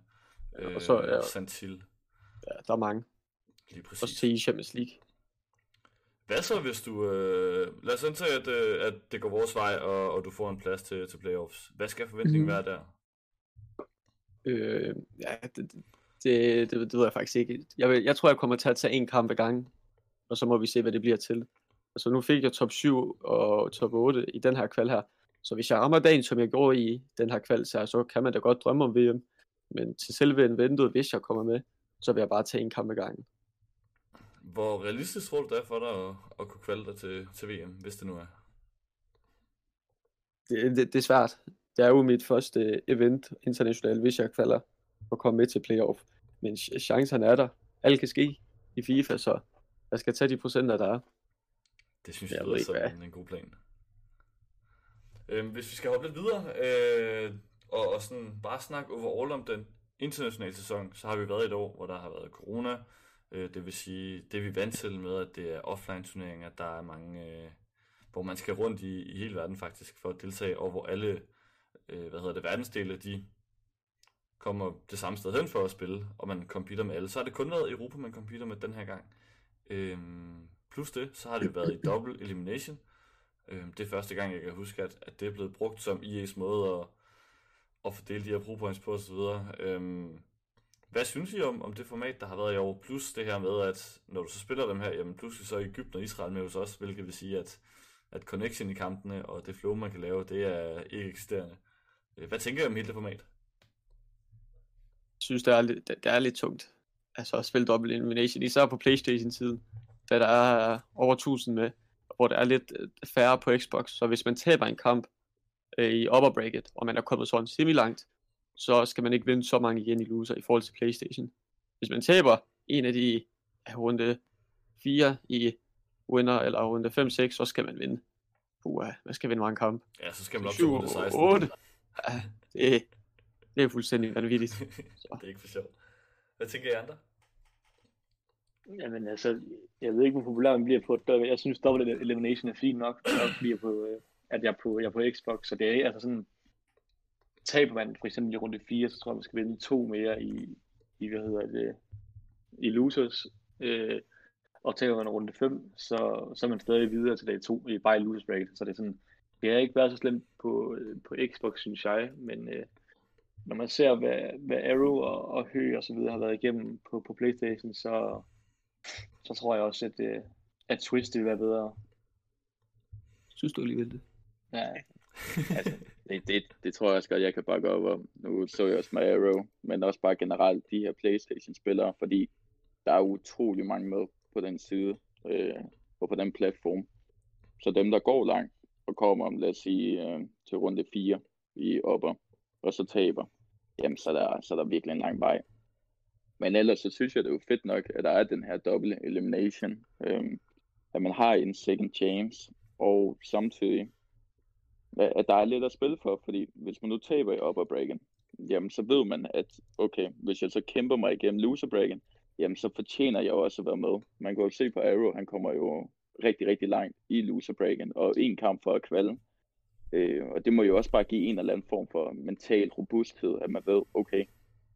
Øh, og så, ja. Santil. Ja, der er mange. Lige præcis. Også til Champions League. Hvad så, hvis du... Øh, lad os antage, at, øh, at det går vores vej, og, og du får en plads til, til playoffs. Hvad skal forventningen mm. være der? Øh, ja, det, det, det, det ved jeg faktisk ikke. Jeg, vil, jeg tror, jeg kommer til at tage en kamp ad gangen, og så må vi se, hvad det bliver til. Altså nu fik jeg top 7 og top 8 i den her kval her. Så hvis jeg rammer dagen, som jeg gjorde i den her kval, så, så kan man da godt drømme om VM. Men til selve eventet, hvis jeg kommer med, så vil jeg bare tage en kamp ad gangen. Hvor realistisk tror du det er for dig at, at kunne kvalde dig til, til VM, hvis det nu er? Det, det, det er svært. Det er jo mit første event internationalt, hvis jeg kvalder og komme med til playoff. Men chancerne er der. Alt kan ske i FIFA, så jeg skal tage de procenter, der er. Det synes jeg, jeg lyder som en god plan. Øhm, hvis vi skal hoppe lidt videre, øh, og, og sådan bare snakke overall om den internationale sæson, så har vi været et år, hvor der har været corona, Øh, det vil sige, det vi vant til med, at det er offline turneringer, der er mange, øh, hvor man skal rundt i, i hele verden faktisk for at deltage, og hvor alle, øh, hvad hedder det, verdensdele, de kommer det samme sted hen for at spille, og man computer med alle. Så har det kun været Europa, man computer med den her gang. Øhm, plus det, så har det jo været i double elimination. Øhm, det er første gang, jeg kan huske, at, at det er blevet brugt som IE's måde at, at fordele de her brugpoints på osv. Øhm, hvad synes I om, om det format, der har været i år? Plus det her med, at når du så spiller dem her, jamen pludselig så er Ægypten og Israel med hos os, hvilket vil sige, at, at connection i kampene og det flow, man kan lave, det er ikke eksisterende. Øh, hvad tænker I om hele det format? Jeg synes, det er, lidt, det er lidt tungt. Altså at spille double elimination, især på Playstation-siden, da der er over 1000 med, hvor der er lidt øh, færre på Xbox. Så hvis man taber en kamp øh, i upper bracket, og man er kommet sådan semi-langt, så skal man ikke vinde så mange igen i loser i forhold til Playstation. Hvis man taber en af de runde 4 i winner, eller runde 5-6, så skal man vinde. Puh, man skal vinde mange kampe. Ja, så skal man op til runde 16. 8. Ja, det, det er fuldstændig vanvittigt. Så. *laughs* det er ikke for sjovt. Hvad tænker I andre? Jamen altså, jeg ved ikke, hvor populær man bliver på det. Jeg synes, double elimination er fint nok, nok bliver på, øh, at jeg er på, jeg er på Xbox, så det er altså sådan, taber man for eksempel i runde 4, så tror jeg, man skal vinde to mere i, i hvad hedder det, i losers. Øh, og taber man runde 5, så, så er man stadig videre til dag 2 i bare i losers bracket. Så det er sådan, det har ikke været så slemt på, på Xbox, synes jeg, men øh, når man ser, hvad, hvad Arrow og, og Hø og så videre har været igennem på, på Playstation, så, så tror jeg også, at, øh, at Twist vil være bedre. Synes du alligevel det? Ja, *laughs* altså, det, det, det tror jeg også godt, jeg kan bakke op om. Nu så jeg også med Arrow, men også bare generelt de her Playstation-spillere, fordi der er utrolig mange med på den side, øh, og på den platform. Så dem, der går langt, og kommer, lad os sige, øh, til runde 4 i opper, og så taber, jamen så er der, så er der virkelig en lang vej. Men ellers så synes jeg, det er jo fedt nok, at der er den her double elimination, Øh, at man har en second chance, og samtidig, at der er lidt at spille for, fordi hvis man nu taber i upper breaken, jamen så ved man, at okay, hvis jeg så kæmper mig igennem loser breaken, jamen så fortjener jeg også at være med. Man kan jo se på Arrow, han kommer jo rigtig, rigtig langt i loser breaken, og en kamp for at kvalde. Øh, og det må jo også bare give en eller anden form for mental robusthed, at man ved, okay,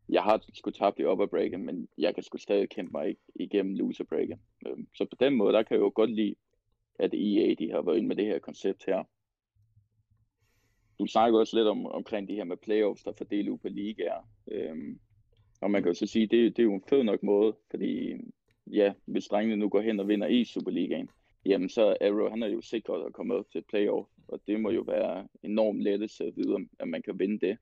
jeg har sgu tabt i upper breaken, men jeg kan sgu stadig kæmpe mig igennem loser breaken. Øh, så på den måde, der kan jeg jo godt lide, at EA de har været inde med det her koncept her. Du snakker også lidt om, omkring det her med playoffs, der fordeler ud på ligaer. Øhm, og man kan jo så sige, det, det er jo en fed nok måde, fordi ja, hvis drengene nu går hen og vinder i Superligaen, jamen så Arrow, han er jo sikret at komme op til playoff, og det må jo være enormt lettelse at vide, at man kan vinde det.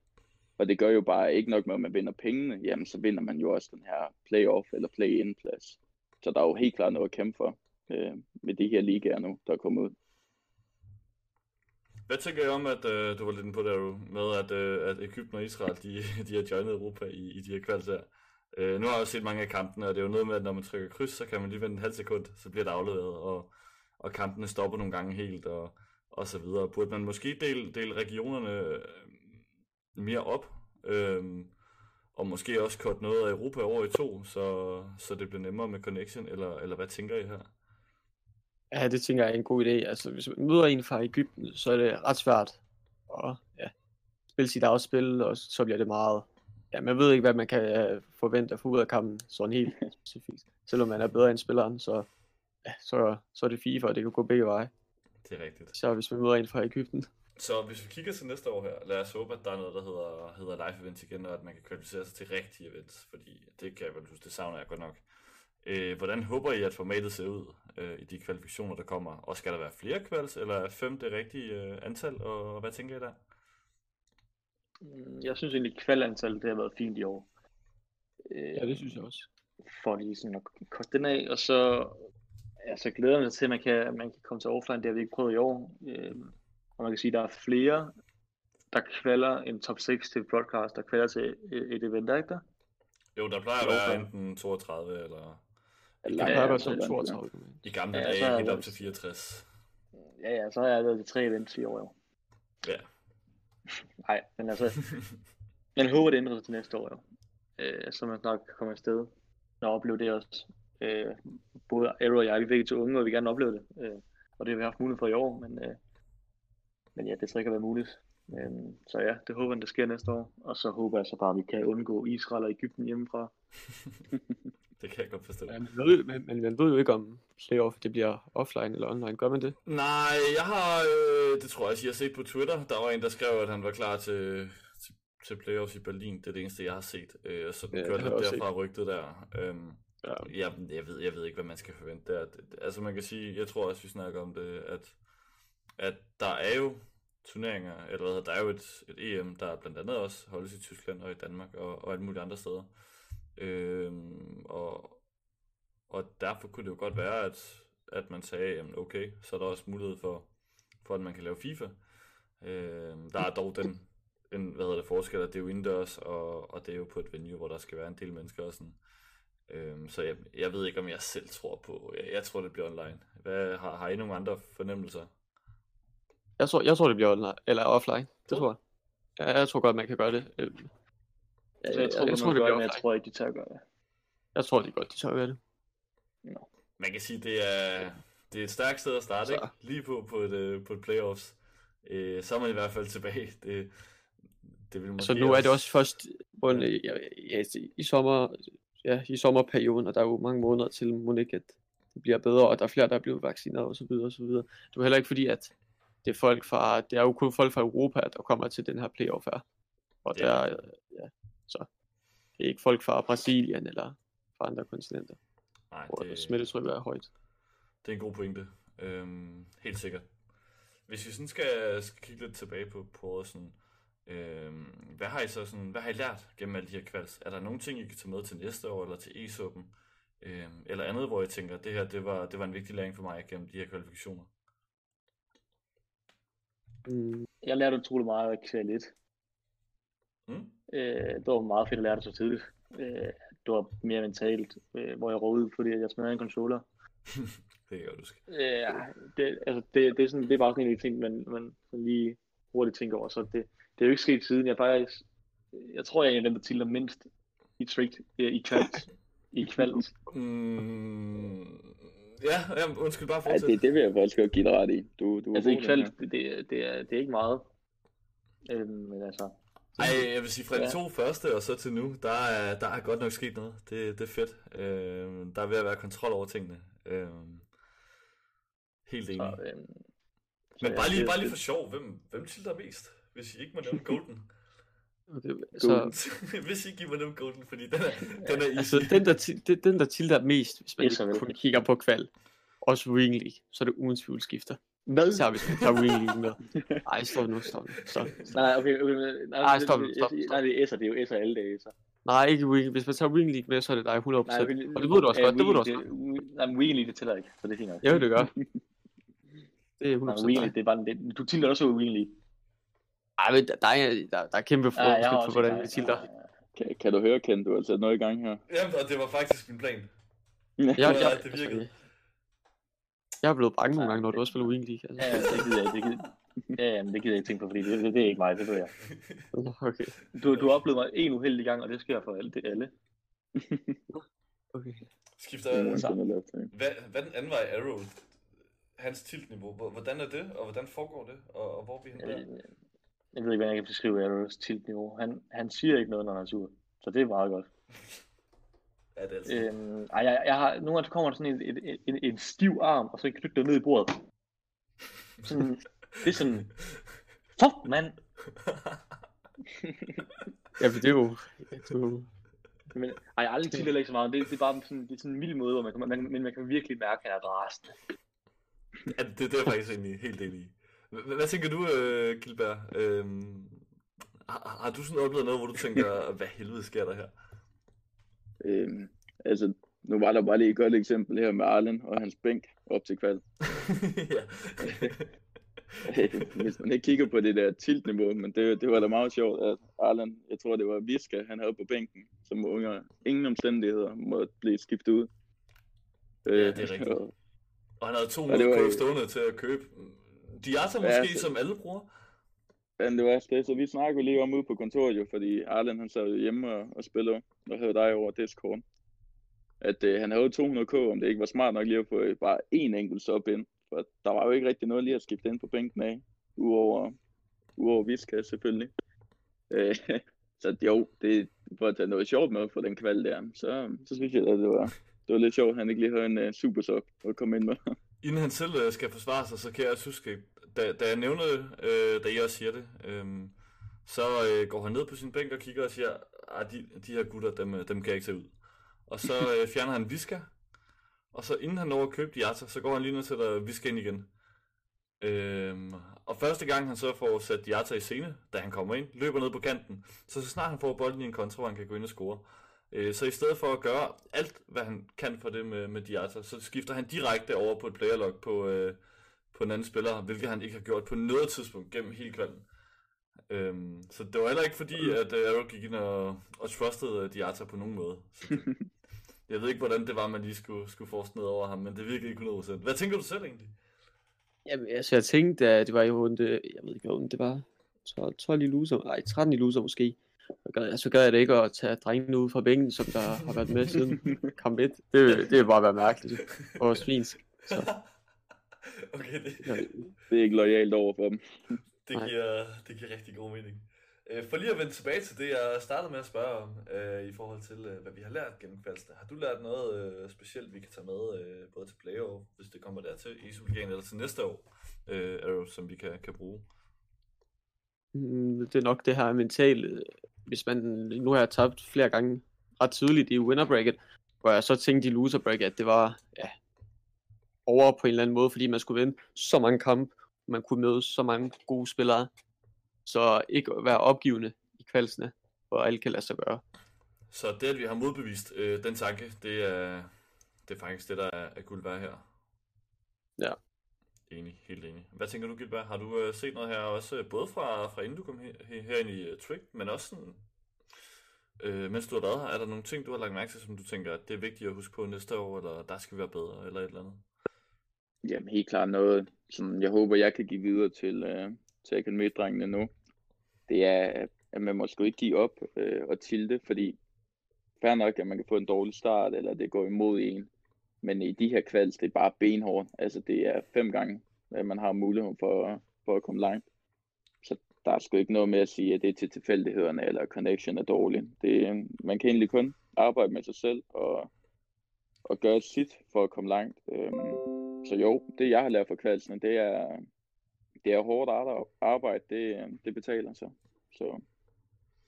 Og det gør jo bare ikke nok med, at man vinder pengene, jamen så vinder man jo også den her playoff eller play-in plads. Så der er jo helt klart noget at kæmpe for øh, med de her ligaer nu, der er kommet ud. Hvad tænker I om, at øh, du var lidt på der med, at, øh, at Ægypten og Israel, de, *laughs* de har joinet Europa i, i de her kvalser? her? Øh, nu har jeg jo set mange af kampene, og det er jo noget med, at når man trykker kryds, så kan man lige vente en halv sekund, så bliver det afleveret, og, og kampene stopper nogle gange helt, og, og så videre. Burde man måske dele, dele regionerne øh, mere op, øh, og måske også korte noget af Europa over i to, så, så det bliver nemmere med connection, eller, eller hvad tænker I her? Ja, det tænker jeg er en god idé. Altså, hvis man møder en fra Ægypten, så er det ret svært at ja, spille sit eget spil, og så bliver det meget... Ja, man ved ikke, hvad man kan uh, forvente at få ud af kampen, sådan helt *laughs* specifikt. Selvom man er bedre end spilleren, så, ja, så, så er det FIFA, og det kan gå begge veje. Det er rigtigt. Så hvis man møder en fra Ægypten. Så hvis vi kigger til næste år her, lad os håbe, at der er noget, der hedder, hedder live events igen, og at man kan kvalificere sig til rigtige events, fordi det kan jeg vel huske, det savner jeg godt nok. Øh, hvordan håber I, at formatet ser ud øh, i de kvalifikationer, der kommer? Og skal der være flere kvals, eller er fem det rigtige øh, antal, og, og hvad tænker I der? Mm, jeg synes egentlig, at det har været fint i år. Øh, ja, det synes jeg også. For lige sådan at korte den af, og så altså, glæder jeg mig til, at man kan, man kan komme til offline. Det har vi ikke prøvet i år. Øh, og man kan sige, at der er flere, der kvalder en top 6 til broadcast, der kvalder til et, et event, ikke der? Jo, der plejer at være enten 32 eller eller ja, ja, så 32. I gamle ja, dage helt op til 64. Ja, ja, så har jeg været til tre events i år jo. Ja. *laughs* Nej, men altså, jeg håber, det ændrer sig til næste år jo. Øh, så man snart kan komme afsted og opleve det også. Øh, både Arrow og jeg, vi er begge to unge, og vi gerne opleve det. Øh, og det har vi haft mulighed for i år, men, øh, men ja, det skal ikke have været muligt. Øh, så ja, det håber jeg, det sker næste år. Og så håber jeg så bare, at vi kan undgå Israel og Ægypten hjemmefra. *laughs* Det kan jeg godt forstå. Ja, man, ved, men, men man ved jo ikke om playoff det bliver offline eller online. Gør man det? Nej, jeg har, øh, det tror jeg også, jeg har set på Twitter. Der var en, der skrev, at han var klar til, til, til playoffs i Berlin. Det er det eneste, jeg har set. Øh, så den ja, kørte lidt derfra set. rygtet der. Øhm, ja. jeg, jeg, ved, jeg ved ikke, hvad man skal forvente der. Altså man kan sige, jeg tror også, vi snakker om det, at, at der er jo turneringer, eller hvad der er jo et, et EM, der blandt andet også holdes i Tyskland og i Danmark og, og alle mulige andre steder. Øhm, og, og derfor kunne det jo godt være, at, at man sagde, jamen okay, så er der også mulighed for, for at man kan lave FIFA. Øhm, der er dog den en, hvad hedder det, forskel, at det er jo indendørs, og, og det er jo på et venue, hvor der skal være en del mennesker og sådan. Øhm, så jeg, jeg ved ikke, om jeg selv tror på, jeg, jeg tror, det bliver online. Hvad, har, har I nogle andre fornemmelser? Jeg tror, jeg tror det bliver online, eller offline, det tror jeg. Ja, jeg tror godt, man kan gøre det. Ja, jeg, tror, jeg, jeg tror, det gør, men jeg tror ikke, de tør gøre det. Jeg tror, de godt, de tør gøre det. No. Man kan sige, det er, det er et stærkt sted at starte, ikke? Lige på, på, et, øh, på et playoffs. Øh, så er man i hvert fald tilbage. Det, det vil måske så nu er det også først ja, ja, i, sommer, ja, i sommerperioden, og der er jo mange måneder til, ikke, at det bliver bedre, og der er flere, der er blevet vaccineret og så videre og så videre. Det er heller ikke fordi, at det er folk fra, det er jo kun folk fra Europa, der kommer til den her playoff her. Og ja. der, ja, så det er ikke folk fra Brasilien eller fra andre kontinenter, Nej, hvor det, smittetrykket er højt. Det er en god pointe. Øhm, helt sikkert. Hvis vi sådan skal, skal kigge lidt tilbage på, på sådan, øhm, hvad har I så sådan, hvad har I lært gennem alle de her kvalds? Er der nogle ting, I kan tage med til næste år, eller til e-suppen? Øhm, eller andet, hvor I tænker, det her, det var, det var en vigtig læring for mig gennem de her kvalifikationer? Mm, Jeg lærte utrolig meget af kvæl 1. Mm? Øh, det var meget fedt at lære det så tidligt. Øh, det var mere mentalt, øh, hvor jeg rådede, fordi jeg smadrede en controller. *laughs* Det kan jeg godt huske. Øh, det, altså, det, det, er sådan, det er bare sådan en af de ting, man, man lige hurtigt tænker over. Så det, det er jo ikke sket siden. Jeg faktisk, jeg tror, jeg er en af dem, der tilder mindst i trick, øh, i kvalt. I kvalt. *laughs* Mm, ja, ja, undskyld, bare Ja, fortsæt. det, det vil jeg faktisk godt give dig ret i. Du, du Altså i kvalt, det, det, er, det er ikke meget. Øhm, men altså, Ej, *laughs* jeg vil sige, fra de Ja. to første og så til nu, der er, der er godt nok sket noget. Det, det er fedt. Øh, der er ved at være kontrol over tingene. Øh, helt enig. så, øhm, Men ja, bare lige, bare lige for sjov, hvem, hvem tilter mest? Hvis I ikke må nævne *laughs* Golden. det, så, *laughs* Hvis I ikke må nævne Golden, fordi den er, den er easy. altså, den, der, det, den, der tilter mest, hvis man ikke kun kigger på kval, også Wing League, så er det uden tvivl skifter. Hvad? Især hvis man tager Wing League med. *laughs* Ej, stop nu, stop nu. Stop. Nej, nej, okay, okay, nej, nej, Ej, det- stop, stop, stop. Nej, det er S'er, det er jo S'er alle dage, så. Nej, ikke Wing Hvis man tager Wing League med, så er det dig 100%. Nej, okay, og det ved du også ja, godt, det ved du også godt. det- Nej, men Wii League, det tæller ikke, så det er fint nok. Jo, det gør. *laughs* Det er 100% Nej, Wii League, det er bare, det, du tilter også Wii League. Ej, men der, der, er, der, der er kæmpe Ja, har forskel på, hvordan vi tilter. ja, ja. Kan, kan du høre, Ken, du har sat noget i gang her? Jamen, og det var faktisk min plan. Jeg, Ja, *laughs* jeg, det virkede. Jeg er blevet bange nogle gange, når du også spiller Wing League. Altså. Ja, det gider jeg, det gider, ja, men det gider jeg ikke tænke på, fordi det, det, er ikke mig, det ved jeg. *laughs* Okay, Du, du har oplevet mig en uheldig gang, og det sker for alle. Det alle. *laughs* okay. Skifter er jeg... Hvad, hvad den anden vej Arrow? Hans tiltniveau, hvor- hvordan er det, og hvordan foregår det, og, og hvor er vi henne der? Jeg, jeg ved ikke, hvordan jeg kan beskrive Arrows tiltniveau. Han, han siger ikke noget, når han er sur. Så det er meget godt. *laughs* Ja, det er altid. Øhm, ej, jeg, jeg har, nogle gange kommer der sådan en, en, en, en, stiv arm, og så kan knytte ned i bordet. Sådan, det er sådan, fuck, mand! Ja, men det er jo... Det er jo Men, ej, jeg har aldrig tilhælder ikke så meget. Det, det er bare sådan, det er sådan en mild måde, hvor man, kan- man, men man kan virkelig mærke, at han er rasende. Ja, det, det er jeg faktisk egentlig helt enig i. Hvad, hvad tænker du, øh, Gilbert? Øhm, har, har du sådan oplevet noget, hvor du tænker, hvad helvede sker der her? Øhm, altså, nu var der bare lige et godt eksempel her med Arlen og hans bænk op til kval. *laughs* ja. *laughs* Hvis man ikke kigger på det der tiltniveau, men det, det var da meget sjovt, at Arlen, jeg tror det var Viska, han havde på bænken, som under ingen omstændigheder måtte blive skiftet ud. Ja, det er Øh, rigtigt. og- Og han havde Ja, 200 det var ja, jo- stående til at købe. Diata Ja, måske, så- som alle bruger. Men det var det, så vi snakkede lige om ude på kontoret jo, fordi Arlen han sad hjemme og, og spillede, hvad hedder dig over Discord. At øh, han havde 200k, om det ikke var smart nok lige at få øh, bare én enkelt sub ind. For der var jo ikke rigtig noget lige at skifte ind på bænken af, uover, uover Viska selvfølgelig. Øh, *laughs* så jo, det, for at tage noget sjovt med for den kval der, så, så synes jeg, at det var, det var lidt sjovt, at han ikke lige havde en uh, super sub at komme ind med. *laughs* Inden han selv øh, skal forsvare sig, så kan jeg også huske, da, da jeg nævnte, øh, da I også siger det, øh, så øh, går han ned på sin bænk og kigger og siger, at de, de her gutter, dem, øh, dem kan jeg ikke tage ud. Og så øh, *laughs* fjerner han Viska, og så inden han når at købe Diata, så går han lige ned til at Viska ind igen. Øhm, og første gang han så får sat Diata i scene, da han kommer ind, løber ned på kanten, så så snart han får bolden i en kontra, hvor han kan gå ind og score. Øh, så i stedet for at gøre alt, hvad han kan for det med, med Diata, så skifter han direkte over på et playerlog på, øh, på en anden spiller, hvilket han ikke har gjort på noget tidspunkt gennem hele kvalden. Øhm, så det var heller ikke fordi, at uh, Arrow gik ind og, og trustede uh, Diata på nogen måde. Så det, *laughs* jeg ved ikke, hvordan det var, man lige skulle, skulle forske ned over ham, men det virkede ikke 100%. Hvad tænker du selv egentlig? Jamen, altså, jeg tænkte, at det var i runde, jeg ved ikke, hvad det var, 12, 12 i loser, nej, 13 i loser måske. Så gad, jeg, så gad jeg det ikke at tage drengene ud fra bænken, som der har været med siden *laughs* kamp 1. Det, det er bare være mærkeligt og svinsk. Så, *laughs* okay, det, Det er ikke lojalt over for dem. Det, Nej. giver, det giver rigtig god mening. Øh, For lige at vende tilbage til det, jeg startede med at spørge om, øh, i forhold til, øh, hvad vi har lært gennem kvalsten. Har du lært noget øh, specielt, vi kan tage med, øh, både til playoff, hvis det kommer dertil, i Superligaen, eller til næste år, øh, som vi kan, kan bruge? Mm, det er nok det her mentale, hvis man, nu har jeg tabt flere gange ret tydeligt i winner bracket, hvor jeg så tænkte i loser bracket, at det var ja, over på en eller anden måde, fordi man skulle vinde så mange kampe, man kunne møde så mange gode spillere, så ikke være opgivende i kvalsene, hvor alt kan lade sig gøre. Så det, at vi har modbevist øh, den tanke, det er, det er faktisk det, der er, er guld værd her. Ja. Enig, helt enig. Hvad tænker du, Gilbert? Har du øh, set noget her også, øh, både fra, fra inden du kom her, her, herind i uh, Trick, men også sådan, øh, mens du har været her, er der nogle ting, du har lagt mærke til, som du tænker, at det er vigtigt at huske på næste år, eller der skal vi være bedre, eller et eller andet? Jamen helt klart noget, som jeg håber, jeg kan give videre til, øh, til akademidrengene nu. Det er, at man må sgu ikke give op øh, og tilte, fordi fair nok, at man kan få en dårlig start, eller det går imod en. Men i de her kvalds, det er bare benhårdt. Altså det er fem gange, at man har mulighed for, for at komme langt. Så der er sgu ikke noget med at sige, at det er til tilfældighederne, eller connection er dårlig. Det, man kan egentlig kun arbejde med sig selv, og, og gøre sit for at komme langt. Øh, så jo, det jeg har lært fra kvalsen, det er, det er hårdt arbejde, det, det betaler sig. Så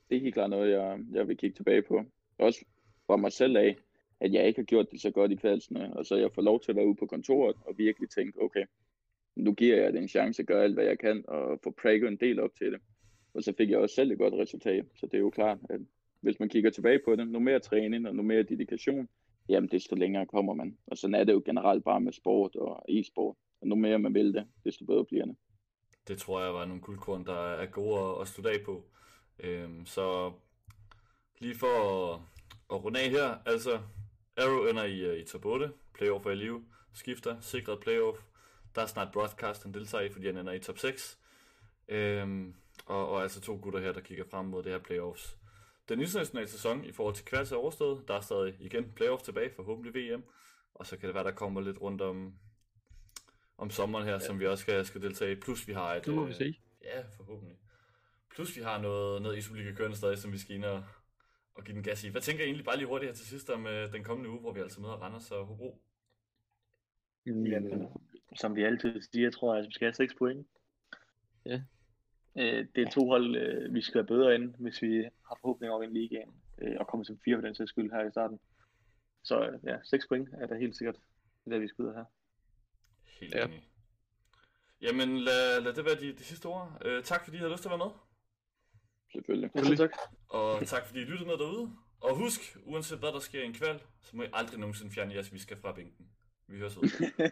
det er helt klart noget, jeg, jeg vil kigge tilbage på. Også for mig selv af, at jeg ikke har gjort det så godt i kvaldsene, øh, og så jeg får lov til at være ude på kontoret og virkelig tænke, okay, nu giver jeg det en chance at gøre alt, hvad jeg kan, og få prægget en del op til det. Og så fik jeg også selv et godt resultat, så det er jo klart, at hvis man kigger tilbage på det, nu mere træning og nu mere dedikation, jamen desto længere kommer man. Og sådan er det jo generelt bare med sport og e-sport. Og nu mere man vil det, desto bedre bliver det. Det tror jeg var nogle guldkorn, der er gode at, studere af på. Øhm, så lige for at, at runde af her, altså Arrow ender i, øh, i top 8, playoff er i live, skifter, sikret playoff. Der er snart broadcast, han deltager i, fordi han ender i top 6. Øhm, og, og altså to gutter her, der kigger frem mod det her playoffs. Den internationale sæson i forhold til kvarts er overstået. Der er stadig igen playoff tilbage, forhåbentlig VM. Og så kan det være, der kommer lidt rundt om, om sommeren her, ja. som vi også skal, skal deltage i. Plus vi har et... Det må vi se. Ja, forhåbentlig. Plus vi har noget, noget Superliga kørende stadig, som vi skal ind og, og give den gas i. Hvad tænker I egentlig bare lige hurtigt her til sidst om øh, den kommende uge, hvor vi altså møder Randers og Hobro? Jamen, som vi altid siger, tror jeg, at vi skal have 6 point. Ja. Øh, det er to hold, øh, vi skal være bedre end, hvis vi har forhåbninger om en ligaen, øh, og kommer som fire for den sags skyld her i starten. Så øh, ja, 6 point er da helt sikkert det, vi skal ud af her. Helt ja. enig. Jamen, lad, lad det være de, de sidste ord. Øh, tak fordi I havde lyst til at være med. Selvfølgelig. Ja, tak. Og tak fordi I lyttede med derude. Og husk, uanset hvad der sker i en kval, så må I aldrig nogensinde fjerne jeres visker fra bænken. Vi høres ud. *laughs*